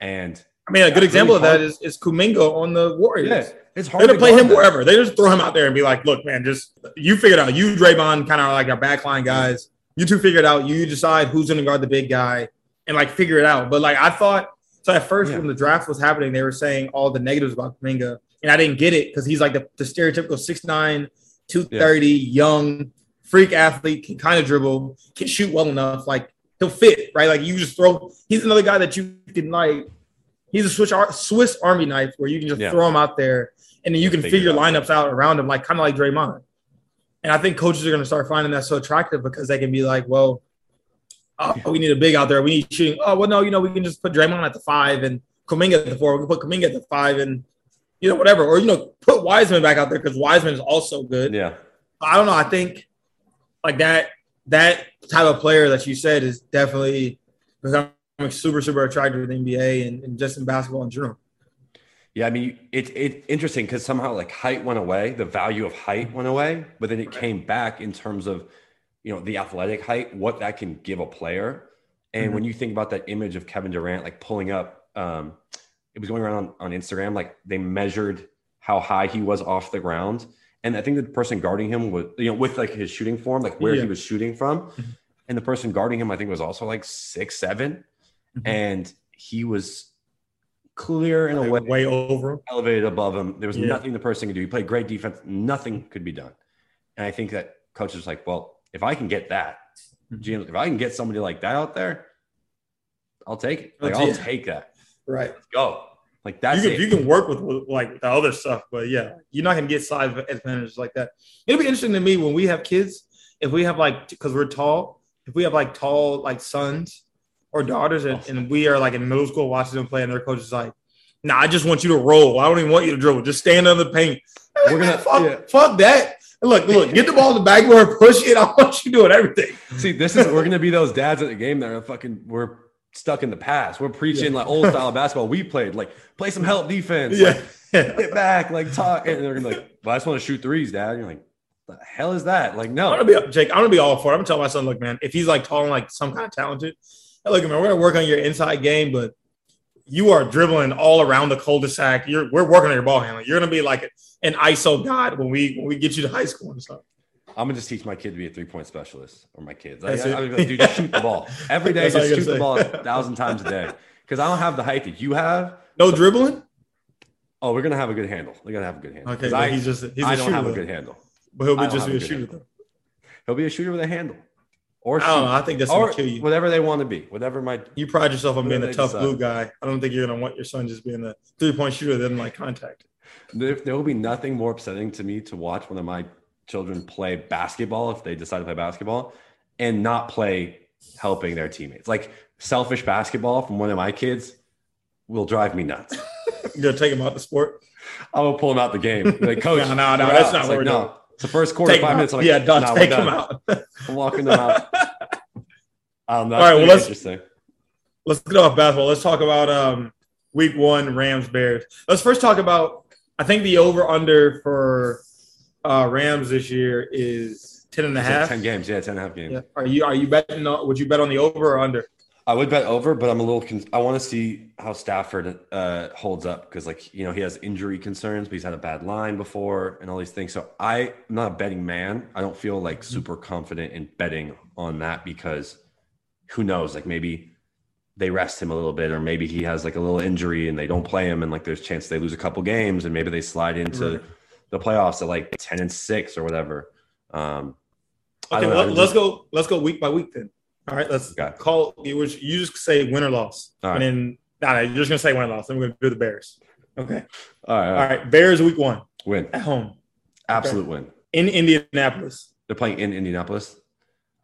Speaker 4: And
Speaker 3: I mean, a good example really of that is, is Kuminga on the Warriors. Yeah,
Speaker 4: it's hard.
Speaker 3: They don't play him that. wherever. They just throw him out there and be like, "Look, man, just you figure it out. You, Draymond, kind of like our backline guys. You two figure it out. You decide who's going to guard the big guy and like figure it out." But like I thought, so at first yeah. when the draft was happening, they were saying all the negatives about Kuminga, and I didn't get it because he's like the, the stereotypical 6'9", 230, yeah. young freak athlete, can kind of dribble, can shoot well enough, like he'll fit right. Like you just throw. He's another guy that you can like he's a Swiss, Swiss Army knife where you can just yeah. throw him out there and then you can figure, figure lineups out around him, like kind of like Draymond. And I think coaches are going to start finding that so attractive because they can be like, well, oh, we need a big out there. We need shooting. Oh, well, no, you know, we can just put Draymond at the five and Kuminga at the four. We can put Kuminga at the five and, you know, whatever. Or, you know, put Wiseman back out there because Wiseman is also good.
Speaker 4: Yeah.
Speaker 3: I don't know. I think like that, that type of player that you said is definitely becoming super, super attracted to the NBA and, and just in basketball in general.
Speaker 4: Yeah, I mean, it's it, interesting because somehow like height went away, the value of height went away, but then it came back in terms of, you know, the athletic height, what that can give a player. And mm-hmm. when you think about that image of Kevin Durant, like pulling up, um, it was going around on, on Instagram, like they measured how high he was off the ground. And I think the person guarding him was, you know, with like his shooting form, like where yeah. he was shooting from. Mm-hmm. And the person guarding him, I think, was also like six, seven mm-hmm. and he was clear in a way,
Speaker 3: way over
Speaker 4: elevated above him. There was yeah. nothing the person could do. He played great defense. Nothing could be done. And I think that coach is like, well, if I can get that, mm-hmm. if I can get somebody like that out there, I'll take it. Like, I'll take that.
Speaker 3: Right.
Speaker 4: Let's go. Like that's
Speaker 3: you can, you can work with, with, like the other stuff, but yeah, you're not gonna get size advantages like that. It'll be interesting to me when we have kids, if we have like because we're tall, if we have like tall like sons, or daughters, and, and, we are like in middle school watching them play, and their coach is like, "Nah, I just want you to roll. I don't even want you to dribble. Just stand on the paint." We're gonna *laughs* fuck, yeah. fuck that. Look, look, get the ball in the backboard, push it. *laughs* I want you doing everything.
Speaker 4: See, this is we're gonna be those dads at the game that are fucking we're stuck in the past. We're preaching yeah. like old style basketball we played, like play some help defense, yeah, like, get back, like talk, and they're gonna be like, well, I just want to shoot threes, dad. And you're like, the hell is that? Like, no,
Speaker 3: I'm gonna be Jake. I'm gonna be all for it. I'm gonna tell my son, look, man, if he's like tall and like some kind of talented, hey, look, man, we're gonna work on your inside game, but you are dribbling all around the cul-de-sac. You're we're working on your ball handling. You're gonna be like an ISO god when we when we get you to high school and stuff.
Speaker 4: I'm gonna just teach my kid to be a three point specialist or my kids. I, I, I, dude, just shoot the ball *laughs* every day. just shoot say. the ball a thousand times a day because I don't have the height that you have.
Speaker 3: No dribbling.
Speaker 4: Oh, we're gonna have a good handle. We're gonna have a good handle.
Speaker 3: Okay, I, he's just he's
Speaker 4: I
Speaker 3: don't
Speaker 4: have a good handle.
Speaker 3: But he'll be just be a shooter though.
Speaker 4: He'll be a shooter with a handle. Or
Speaker 3: I don't know. I think that's gonna kill you.
Speaker 4: Whatever they want to be. Whatever my
Speaker 3: you pride yourself on being a tough decide. blue guy. I don't think you're gonna want your son just being a three point shooter that like contact.
Speaker 4: There, there will be nothing more upsetting to me to watch one of my children play basketball if they decide to play basketball and not play helping their teammates. Like selfish basketball from one of my kids will drive me nuts. *laughs*
Speaker 3: You're gonna take him out the sport.
Speaker 4: I will pull him out the game. Like, *laughs* coach,
Speaker 3: no, no, no, that's not what like,
Speaker 4: no. It's the first quarter,
Speaker 3: take
Speaker 4: five minutes.
Speaker 3: I'm Like, yeah, done. Nah, take him out.
Speaker 4: I'm walking them out. *laughs*
Speaker 3: Um, All right, well, let's let's get off basketball. Let's talk about um, week one Rams Bears. Let's first talk about. I think the over under for uh, Rams this year is 10 and a half.
Speaker 4: 10 games, yeah, 10 and a half games. Yeah.
Speaker 3: Are you are you betting would you bet on the over or under?
Speaker 4: I would bet over, but I'm a little. Con- I want to see how Stafford uh, holds up because, like, you know, he has injury concerns, but he's had a bad line before and all these things. So I'm not a betting man. I don't feel like mm-hmm. super confident in betting on that because who knows? Like maybe they rest him a little bit, or maybe he has like a little injury and they don't play him, and like there's a chance they lose a couple games, and maybe they slide into the playoffs at like ten and six or whatever. Um,
Speaker 3: okay, let, us go. Let's go week by week then. All right, let's okay. call you. You just say win or loss, right. and then nah, you're just gonna say win or loss. Then we're gonna do the Bears. Okay.
Speaker 4: All right.
Speaker 3: All right. All right. Bears week one.
Speaker 4: Win
Speaker 3: at home.
Speaker 4: Absolute okay. win
Speaker 3: in Indianapolis.
Speaker 4: They're playing in Indianapolis.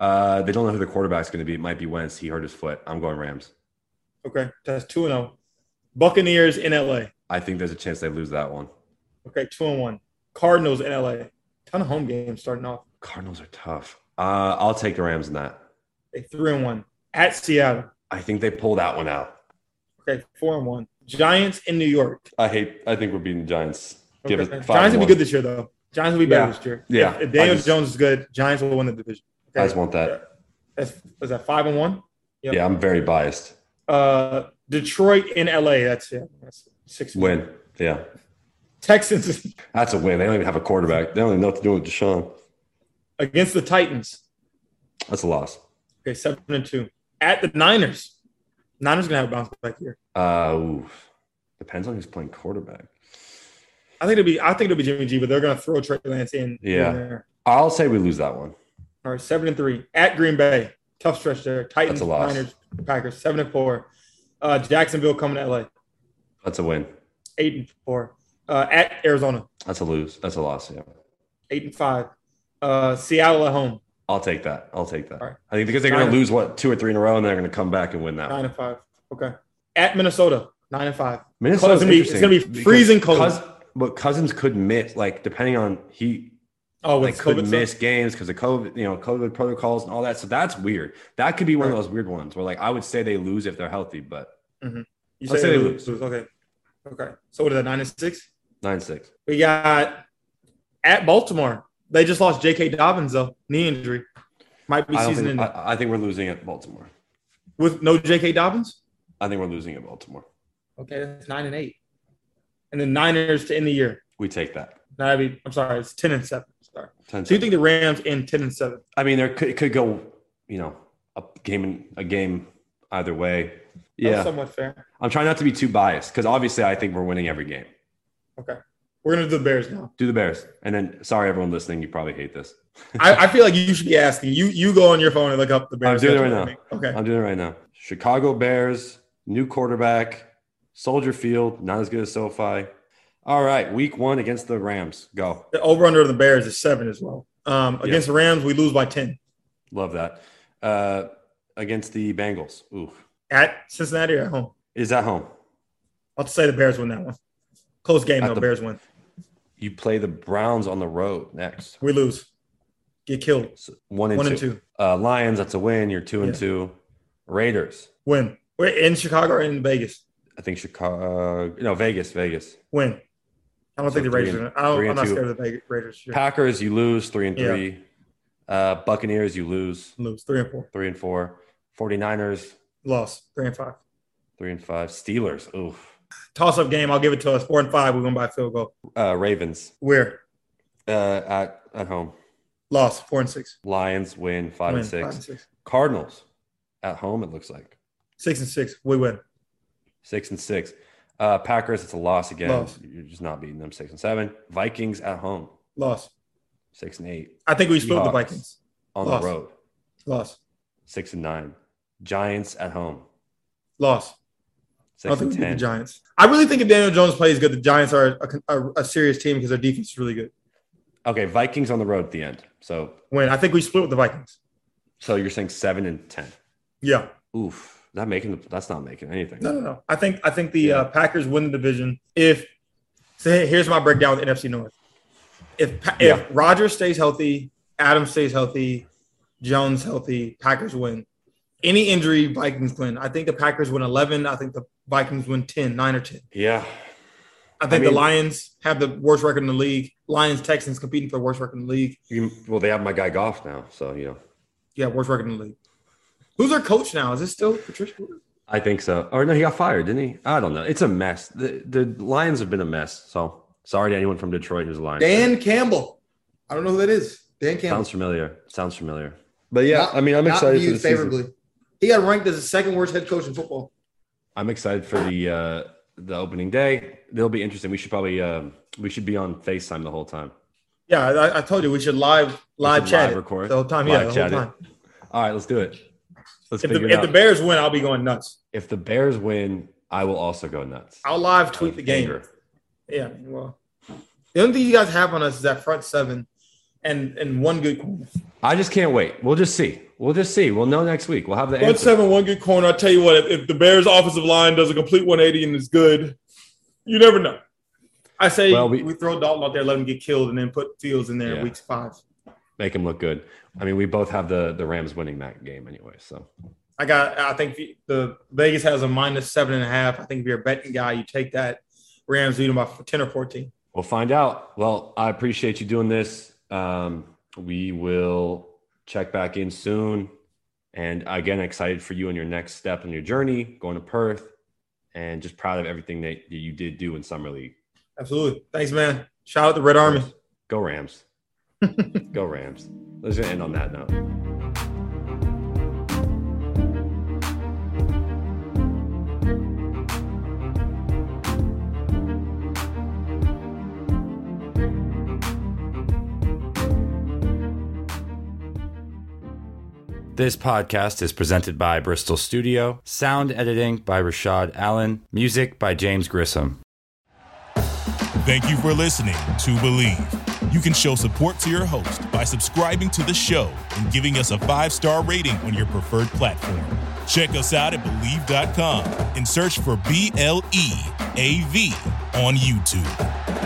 Speaker 4: Uh, they don't know who the quarterback's going to be. It might be Wentz. He hurt his foot. I'm going Rams.
Speaker 3: Okay, that's two and zero. Oh. Buccaneers in LA.
Speaker 4: I think there's a chance they lose that one.
Speaker 3: Okay, two and one. Cardinals in LA. Ton of home games starting off.
Speaker 4: Cardinals are tough. Uh, I'll take the Rams in that.
Speaker 3: Three and one at Seattle.
Speaker 4: I think they pull that one out.
Speaker 3: Okay, four and one. Giants in New York.
Speaker 4: I hate. I think we're beating the Giants.
Speaker 3: Okay. Give it Giants will be good this year, though. Giants will be better
Speaker 4: yeah.
Speaker 3: this year.
Speaker 4: Yeah.
Speaker 3: If, if Daniel just, Jones is good, Giants will win the division.
Speaker 4: Okay. I just want that.
Speaker 3: That's, is that five and one?
Speaker 4: Yep. Yeah, I'm very biased.
Speaker 3: Uh, Detroit in LA. That's yeah. That's six.
Speaker 4: Win. Yeah.
Speaker 3: Texans.
Speaker 4: That's a win. They don't even have a quarterback. They don't even know what to do with Deshaun.
Speaker 3: Against the Titans.
Speaker 4: That's a loss.
Speaker 3: Okay, seven and two. At the Niners. Niners gonna have a bounce back here.
Speaker 4: Uh, oof. depends on who's playing quarterback.
Speaker 3: I think it'll be. I think it'll be Jimmy G, but they're gonna throw Trey Lance in.
Speaker 4: Yeah. In I'll say we lose that one.
Speaker 3: All right, seven and three at Green Bay. Tough stretch there. Titans, Niners, Packers, seven and four. Uh, Jacksonville coming to LA.
Speaker 4: That's a win.
Speaker 3: Eight and four. Uh, at Arizona.
Speaker 4: That's a lose. That's a loss. Yeah.
Speaker 3: Eight and five. Uh, Seattle at home.
Speaker 4: I'll take that. I'll take that. Right. I think because they're going to lose what two or three in a row, and they're going to come back and win that.
Speaker 3: Nine and five. Okay. At Minnesota, nine and five.
Speaker 4: Minnesota's
Speaker 3: it's going to be freezing cold.
Speaker 4: Cous- but Cousins could miss, like depending on he
Speaker 3: Oh,
Speaker 4: like could miss stuff? games because of COVID, you know, COVID protocols and all that. So that's weird. That could be one right. of those weird ones where, like, I would say they lose if they're healthy, but
Speaker 3: mm-hmm. you say, say they lose. lose. Okay, okay. So what is that? Nine and six.
Speaker 4: Nine six.
Speaker 3: We got at Baltimore. They just lost J.K. Dobbins though, knee injury. Might be season
Speaker 4: ending. I, I, think we're losing at Baltimore.
Speaker 3: With no J.K. Dobbins.
Speaker 4: I think we're losing at Baltimore.
Speaker 3: Okay, that's nine and eight, and then Niners to end the year.
Speaker 4: We take that.
Speaker 3: No, I mean, I'm sorry, it's ten and seven. Sorry. 10 so you think the Rams in ten and seven?
Speaker 4: I mean, there could it could go, you know, a game in a game either way. Yeah,
Speaker 3: That's somewhat fair.
Speaker 4: I'm trying not to be too biased because obviously I think we're winning every game.
Speaker 3: Okay, we're gonna do the Bears now.
Speaker 4: Do the Bears, and then sorry everyone listening, you probably hate this.
Speaker 3: I, I, feel like you should be asking. You you go on your phone and look up the Bears.
Speaker 4: I'm doing it right now. Okay, I'm doing it right now. Chicago Bears, new quarterback, Soldier Field, not as good as SoFi. All right, week one against the Rams. Go.
Speaker 3: The over under the Bears is seven as well. Um, against the Rams, we lose by 10.
Speaker 4: Love that. Uh, against the Bengals. Ooh.
Speaker 3: At Cincinnati or at home?
Speaker 4: Is at home.
Speaker 3: I'll say the Bears win that one. Close game, at though. The, Bears win.
Speaker 4: You play the Browns on the road next.
Speaker 3: We lose. Get killed.
Speaker 4: So one and
Speaker 3: One
Speaker 4: two.
Speaker 3: and two.
Speaker 4: Uh, Lions, that's a win. You're two and
Speaker 3: Yeah.
Speaker 4: two. Raiders,
Speaker 3: Win. We're in Chicago or in Vegas.
Speaker 4: I think Chicago. No, Vegas, Vegas.
Speaker 3: Win. I don't
Speaker 4: So
Speaker 3: think the Raiders.
Speaker 4: and-
Speaker 3: Are, I don't, I'm not
Speaker 4: two.
Speaker 3: scared of the Vegas Raiders. Sure.
Speaker 4: Packers, you lose three and
Speaker 3: Yeah.
Speaker 4: three. Uh, Buccaneers, you lose
Speaker 3: Lose three and four.
Speaker 4: three and four. 49ers,
Speaker 3: Loss three and five.
Speaker 4: three and five. Steelers, oof.
Speaker 3: Toss up game. I'll give it to us. Four and five. We win by a field goal.
Speaker 4: Uh, Ravens,
Speaker 3: Where?
Speaker 4: uh, at at home.
Speaker 3: Loss. Four and six.
Speaker 4: Lions win five
Speaker 3: win.
Speaker 4: and six.
Speaker 3: Five and six.
Speaker 4: Cardinals at home. It looks like
Speaker 3: Six and six. We win.
Speaker 4: six and six. Uh, Packers, it's a loss again.
Speaker 3: Loss.
Speaker 4: You're just not beating them. Six and seven. Vikings at home.
Speaker 3: Loss.
Speaker 4: Six and eight.
Speaker 3: I think we split the Vikings.
Speaker 4: On
Speaker 3: Loss.
Speaker 4: the road.
Speaker 3: Loss.
Speaker 4: Six and nine. Giants at home.
Speaker 3: Loss. I
Speaker 4: Six
Speaker 3: don't think
Speaker 4: and
Speaker 3: we beat the. Giants. I really think if Daniel Jones plays good, the Giants are a, a, a serious team because their defense is really good.
Speaker 4: Okay, Vikings on the road at the end. So,
Speaker 3: Win. I think we split with the Vikings.
Speaker 4: so you're saying seven and ten.
Speaker 3: Yeah.
Speaker 4: Oof. That making? That's not making anything.
Speaker 3: No, no, no. I think I think the
Speaker 4: Yeah.
Speaker 3: uh, Packers win the division if. So here's my breakdown with NFC North. If Pa-
Speaker 4: Yeah.
Speaker 3: if Rodgers stays healthy, Adams stays healthy, Jones healthy, Packers win. Any injury, Vikings win. I think the Packers win 11. I think the Vikings win 10, 9 or 10.
Speaker 4: Yeah.
Speaker 3: I think
Speaker 4: mean-
Speaker 3: the Lions have the worst record in the league. Lions, Texans competing for the worst record in the league.
Speaker 4: You, well, they have my guy Goff now, so you know.
Speaker 3: Yeah, worst record in the league. Who's our coach now? Is it still Patricia?
Speaker 4: I think so. Or no, he got fired, didn't he? I don't know. It's a mess. The the Lions have been a mess. So sorry to anyone from Detroit who's a Lions. fan.
Speaker 3: Dan Campbell. I don't know who that is. Dan Campbell.
Speaker 4: Sounds familiar. Sounds familiar. But yeah,
Speaker 3: Not-
Speaker 4: I mean, I'm
Speaker 3: Not
Speaker 4: excited for
Speaker 3: viewed
Speaker 4: the season.
Speaker 3: favorably. He got ranked as the second worst head coach in football.
Speaker 4: I'm excited for the uh the opening day. It'll be interesting. We should probably um we should be on FaceTime the whole time.
Speaker 3: Yeah, I, I told you we should live live
Speaker 4: should
Speaker 3: chat
Speaker 4: live record.
Speaker 3: the whole time. Yeah, the whole
Speaker 4: it. All right, let's do it. Let's
Speaker 3: If, the, if the. Bears win, I'll be going nuts.
Speaker 4: if the Bears win, I will also go nuts.
Speaker 3: I'll live tweet the game.
Speaker 4: anger.
Speaker 3: Yeah, well, the only thing you guys have on us is that front seven, and and one good corner.
Speaker 4: I just can't wait. We'll just see. We'll just see. We'll know next week. We'll have the
Speaker 3: Front
Speaker 4: answer.
Speaker 3: seven, one good corner. I tell you what, if, if the Bears' offensive line does a complete 180 and is good, you never know. I say
Speaker 4: Well,
Speaker 3: we,
Speaker 4: we-
Speaker 3: throw Dalton out there, let him get killed, and then put Fields in there
Speaker 4: Yeah.
Speaker 3: in weeks five.
Speaker 4: Make him look good. I mean, we both have the the Rams winning that game anyway. So
Speaker 3: I got. I think the, Vegas has a minus seven and a half. I think if you're a betting guy, you take that. Rams them by ten or fourteen.
Speaker 4: we'll find out. Well, I appreciate you doing this. Um, we will check back in soon. And again, excited for you and your next step in your journey, going to Perth, and just proud of everything that you did do in summer league.
Speaker 3: Absolutely. Thanks, man. Shout out to Red Army.
Speaker 4: Go Rams. *laughs* Go Rams. Let's end on that note. This podcast is presented by Bristol Studio, sound editing by Rashad Allen, music by James Grissom.
Speaker 1: Thank you for listening to Bleav. You can show support to your host by subscribing to the show and giving us a five star rating on your preferred platform. Check us out at Bleav.com and search for B L E A V on YouTube.